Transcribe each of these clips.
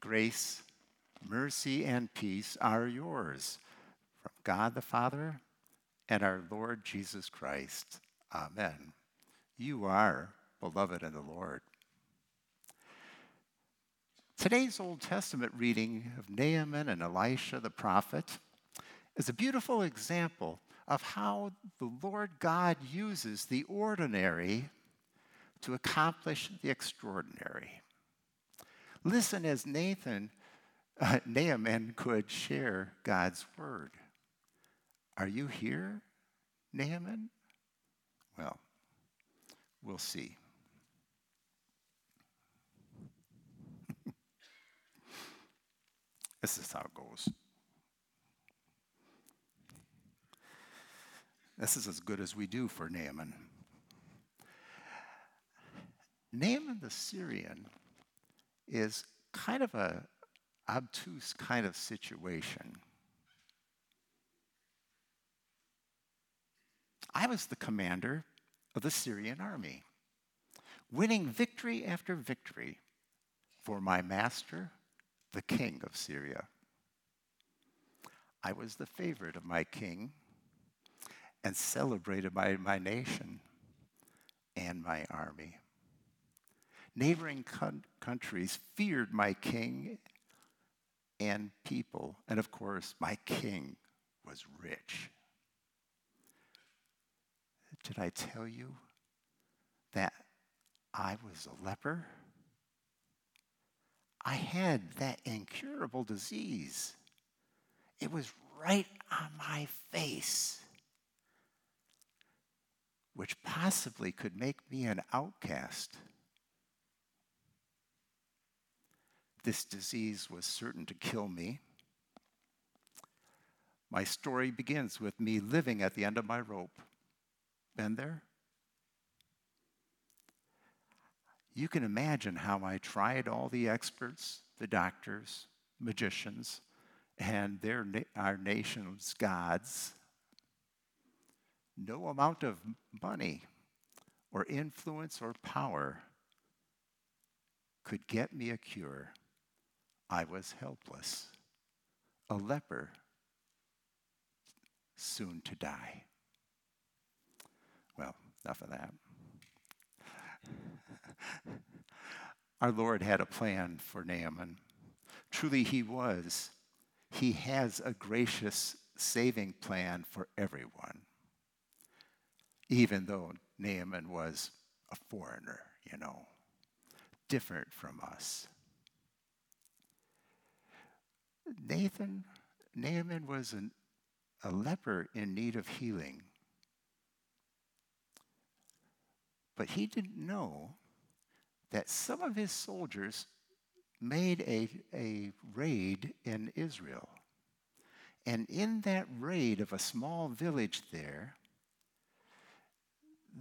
grace, mercy, and peace are yours from God the Father and our Lord Jesus Christ. Amen. You are beloved in the Lord. Today's Old Testament reading of Naaman and Elisha the prophet is a beautiful example of how the Lord God uses the ordinary to accomplish the extraordinary. Listen as Nathan, uh, Naaman could share God's word. Are you here, Naaman? Well, we'll see. this is how it goes. This is as good as we do for Naaman. Naaman the Syrian is kind of a obtuse kind of situation. I was the commander of the Syrian army, winning victory after victory for my master, the king of Syria. I was the favorite of my king and celebrated by my nation and my army. Neighboring countries feared my king and people. And of course, my king was rich. Did I tell you that I was a leper? I had that incurable disease. It was right on my face, which possibly could make me an outcast. This disease was certain to kill me. My story begins with me living at the end of my rope. Been there? You can imagine how I tried all the experts, the doctors, magicians, and their, our nation's gods. No amount of money or influence or power could get me a cure. I was helpless, a leper, soon to die. Well, enough of that. Our Lord had a plan for Naaman. Truly, He was. He has a gracious saving plan for everyone, even though Naaman was a foreigner, you know, different from us. Nathan, Naaman was an, a leper in need of healing. But he didn't know that some of his soldiers made a, a raid in Israel. And in that raid of a small village there,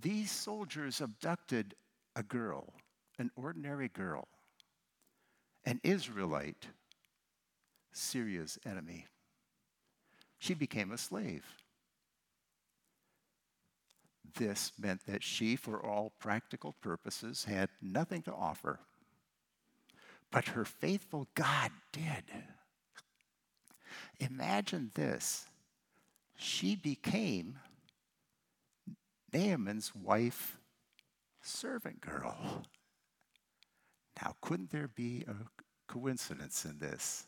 these soldiers abducted a girl, an ordinary girl, an Israelite Syria's enemy. She became a slave. This meant that she, for all practical purposes, had nothing to offer. But her faithful God did. Imagine this she became Naaman's wife, servant girl. Now, couldn't there be a coincidence in this?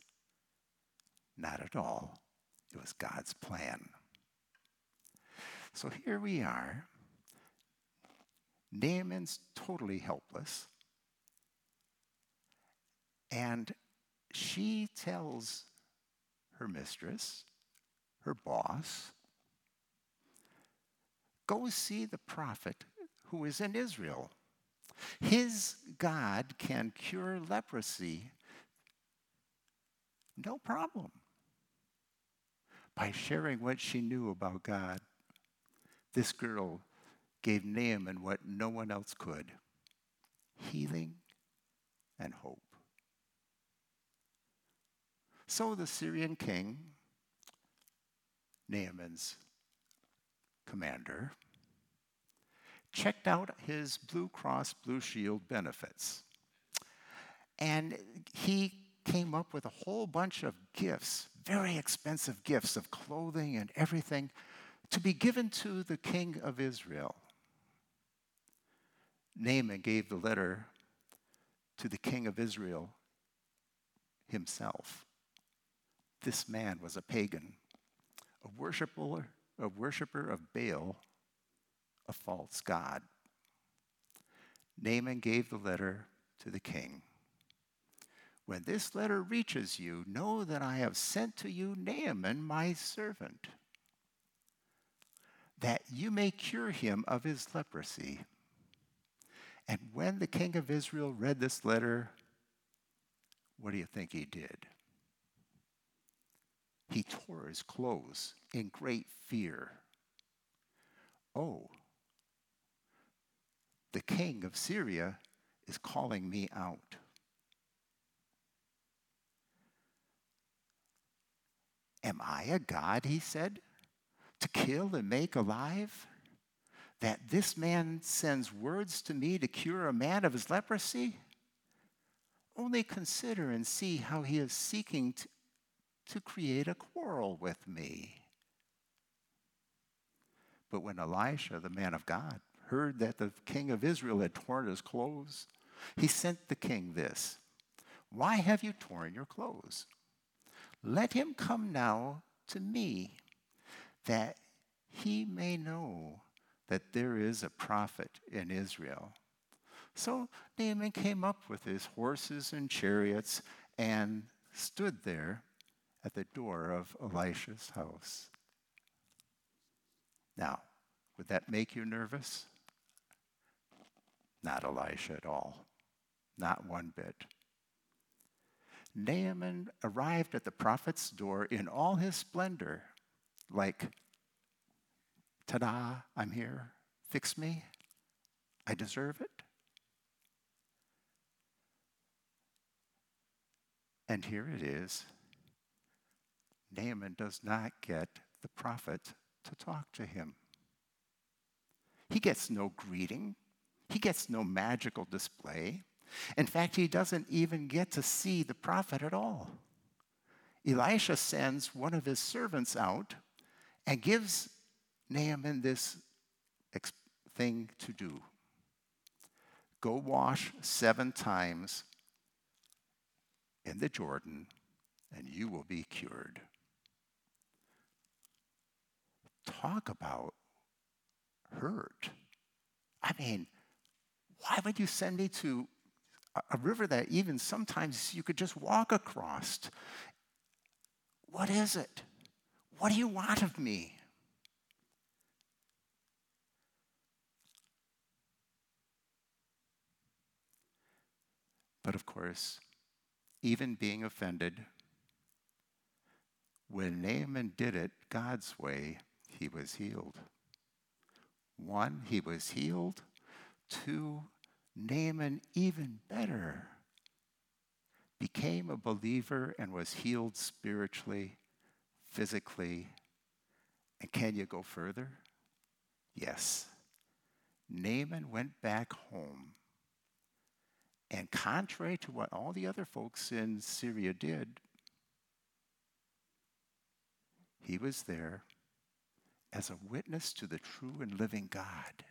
Not at all. It was God's plan. So here we are. Naaman's totally helpless. And she tells her mistress, her boss, go see the prophet who is in Israel. His God can cure leprosy. No problem by sharing what she knew about God. This girl gave Naaman what no one else could healing and hope. So the Syrian king, Naaman's commander, checked out his Blue Cross Blue Shield benefits. And he came up with a whole bunch of gifts, very expensive gifts of clothing and everything, to be given to the king of Israel. Naaman gave the letter to the king of Israel himself. This man was a pagan, a worshiper, a worshiper of Baal, a false god. Naaman gave the letter to the king. When this letter reaches you, know that I have sent to you Naaman, my servant, that you may cure him of his leprosy. And when the king of Israel read this letter, what do you think he did? He tore his clothes in great fear. Oh, the king of Syria is calling me out. Am I a God, he said, to kill and make alive? That this man sends words to me to cure a man of his leprosy? Only consider and see how he is seeking to, to create a quarrel with me. But when Elisha, the man of God, heard that the king of Israel had torn his clothes, he sent the king this Why have you torn your clothes? Let him come now to me, that he may know that there is a prophet in Israel. So Naaman came up with his horses and chariots and stood there at the door of Elisha's house. Now, would that make you nervous? Not Elisha at all. Not one bit. Naaman arrived at the prophet's door in all his splendor, like, ta da, I'm here, fix me, I deserve it. And here it is. Naaman does not get the prophet to talk to him. He gets no greeting, he gets no magical display. In fact, he doesn't even get to see the prophet at all. Elisha sends one of his servants out and gives Naaman this thing to do go wash seven times in the Jordan, and you will be cured. Talk about hurt. I mean, why would you send me to a river that even sometimes you could just walk across. What is it? What do you want of me? But of course, even being offended, when Naaman did it God's way, he was healed. One, he was healed. Two, Naaman, even better, became a believer and was healed spiritually, physically. And can you go further? Yes. Naaman went back home. And contrary to what all the other folks in Syria did, he was there as a witness to the true and living God.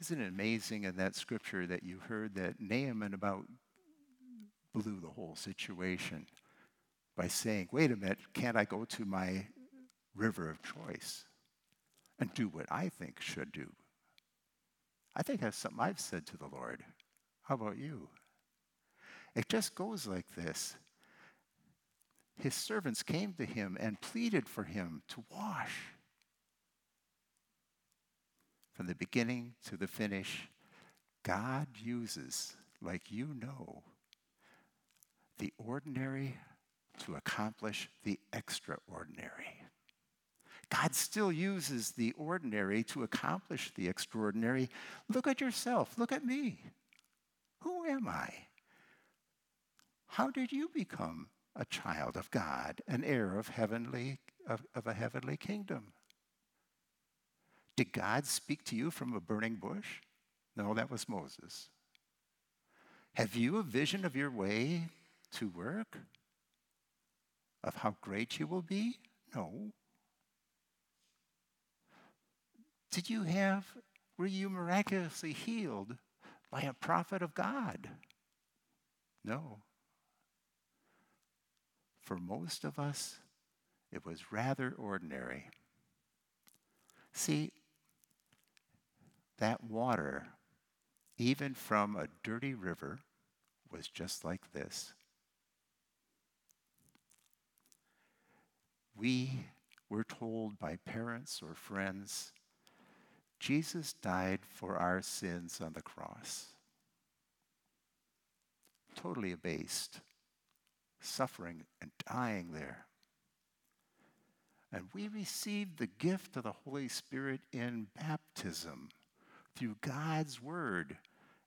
Isn't it amazing in that scripture that you heard that Naaman about blew the whole situation by saying, wait a minute, can't I go to my river of choice and do what I think should do? I think that's something I've said to the Lord. How about you? It just goes like this. His servants came to him and pleaded for him to wash from the beginning to the finish, God uses, like you know, the ordinary to accomplish the extraordinary. God still uses the ordinary to accomplish the extraordinary. Look at yourself. Look at me. Who am I? How did you become a child of God, an heir of heavenly of, of a heavenly kingdom? Did God speak to you from a burning bush? No, that was Moses. Have you a vision of your way to work? Of how great you will be? No. Did you have, were you miraculously healed by a prophet of God? No. For most of us, it was rather ordinary. See, that water, even from a dirty river, was just like this. We were told by parents or friends Jesus died for our sins on the cross. Totally abased, suffering and dying there. And we received the gift of the Holy Spirit in baptism through God's Word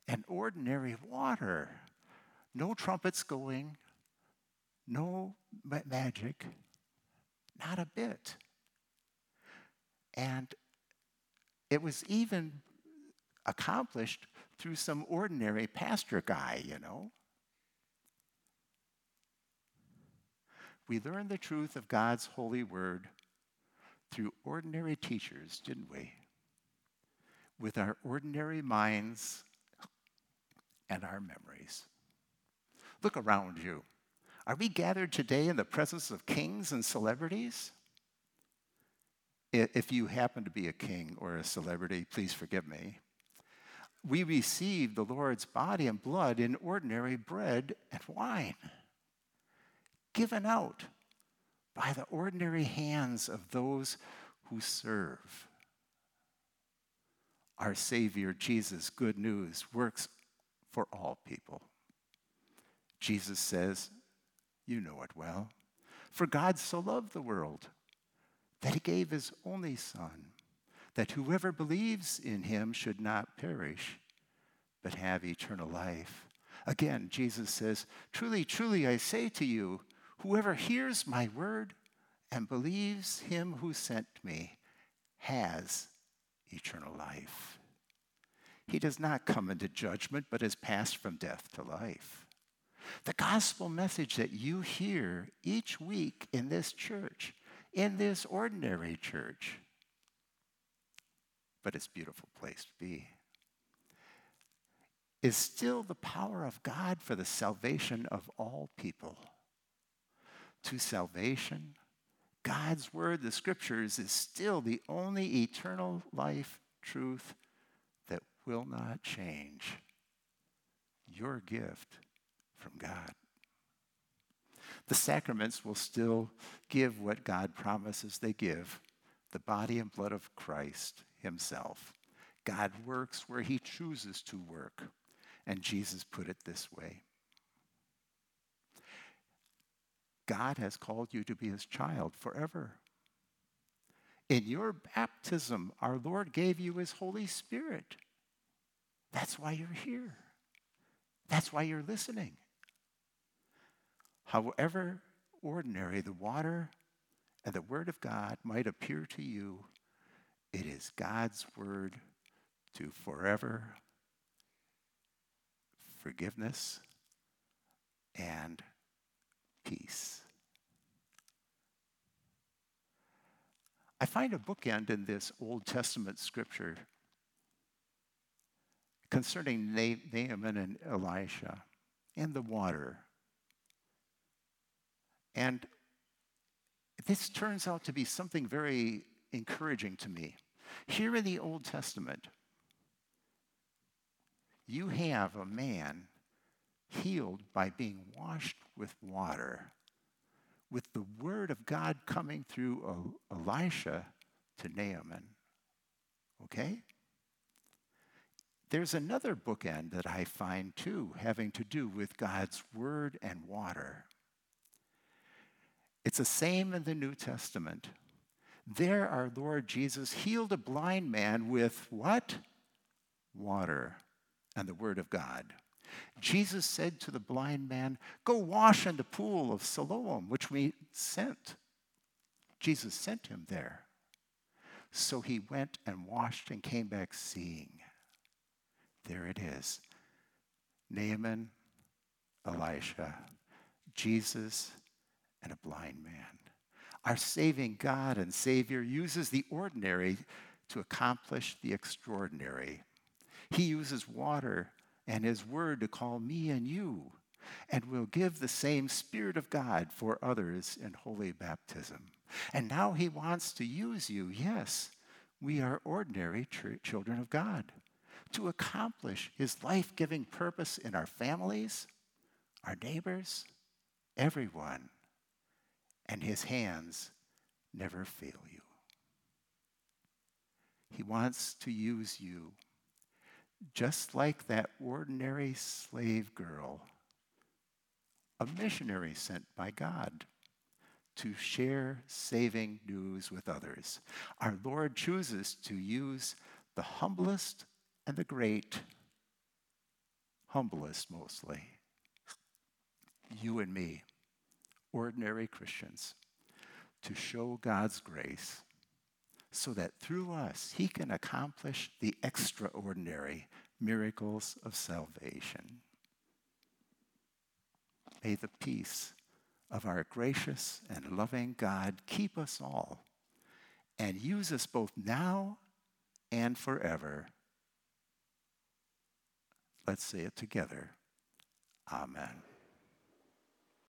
and ordinary water. No trumpets going, no magic, not a bit. And it was even accomplished through some ordinary pastor guy, you know. We learned the truth of God's holy word through ordinary teachers, didn't we? With our ordinary minds and our memories. Look around you. Are we gathered today in the presence of kings and celebrities? If you happen to be a king or a celebrity, please forgive me. We receive the Lord's body and blood in ordinary bread and wine, given out by the ordinary hands of those who serve. Our Savior, Jesus, good news, works for all people. Jesus says, You know it well. For God so loved the world that he gave his only Son, that whoever believes in him should not perish, but have eternal life. Again, Jesus says, Truly, truly, I say to you, whoever hears my word and believes him who sent me has eternal life. He does not come into judgment, but is passed from death to life. The gospel message that you hear each week in this church, in this ordinary church, but it's a beautiful place to be, is still the power of God for the salvation of all people. To salvation, God's word, the scriptures, is still the only eternal life truth that will not change. Your gift from God. The sacraments will still give what God promises they give the body and blood of Christ Himself. God works where He chooses to work. And Jesus put it this way God has called you to be His child forever. In your baptism, our Lord gave you His Holy Spirit. That's why you're here. That's why you're listening. However ordinary the water and the Word of God might appear to you, it is God's Word to forever forgiveness and peace. I find a bookend in this Old Testament scripture concerning Naaman and Elisha and the water and this turns out to be something very encouraging to me. Here in the Old Testament, you have a man healed by being washed with water, with the word of God coming through Elisha to Naaman. Okay? There's another bookend that I find too, having to do with God's word and water. It's the same in the New Testament. There, our Lord Jesus healed a blind man with what? Water and the Word of God. Jesus said to the blind man, Go wash in the pool of Siloam, which we sent. Jesus sent him there. So he went and washed and came back seeing. there it is Naaman, Elisha, Jesus, and a blind man. Our saving God and Savior uses the ordinary to accomplish the extraordinary. He uses water and His Word to call me and you, and will give the same Spirit of God for others in holy baptism. And now He wants to use you, yes, we are ordinary tr- children of God, to accomplish His life giving purpose in our families, our neighbors, everyone. And His hands never fail you. He wants to use you just like that ordinary slave girl, a missionary sent by God to share saving news with others. Our Lord chooses to use the humblest and the great, humblest mostly, you and me, ordinary Christians, to show God's grace so that through us he can accomplish the extraordinary miracles of salvation. May the peace of our gracious and loving God keep us all and use us both now and forever. Let's say it together. Amen.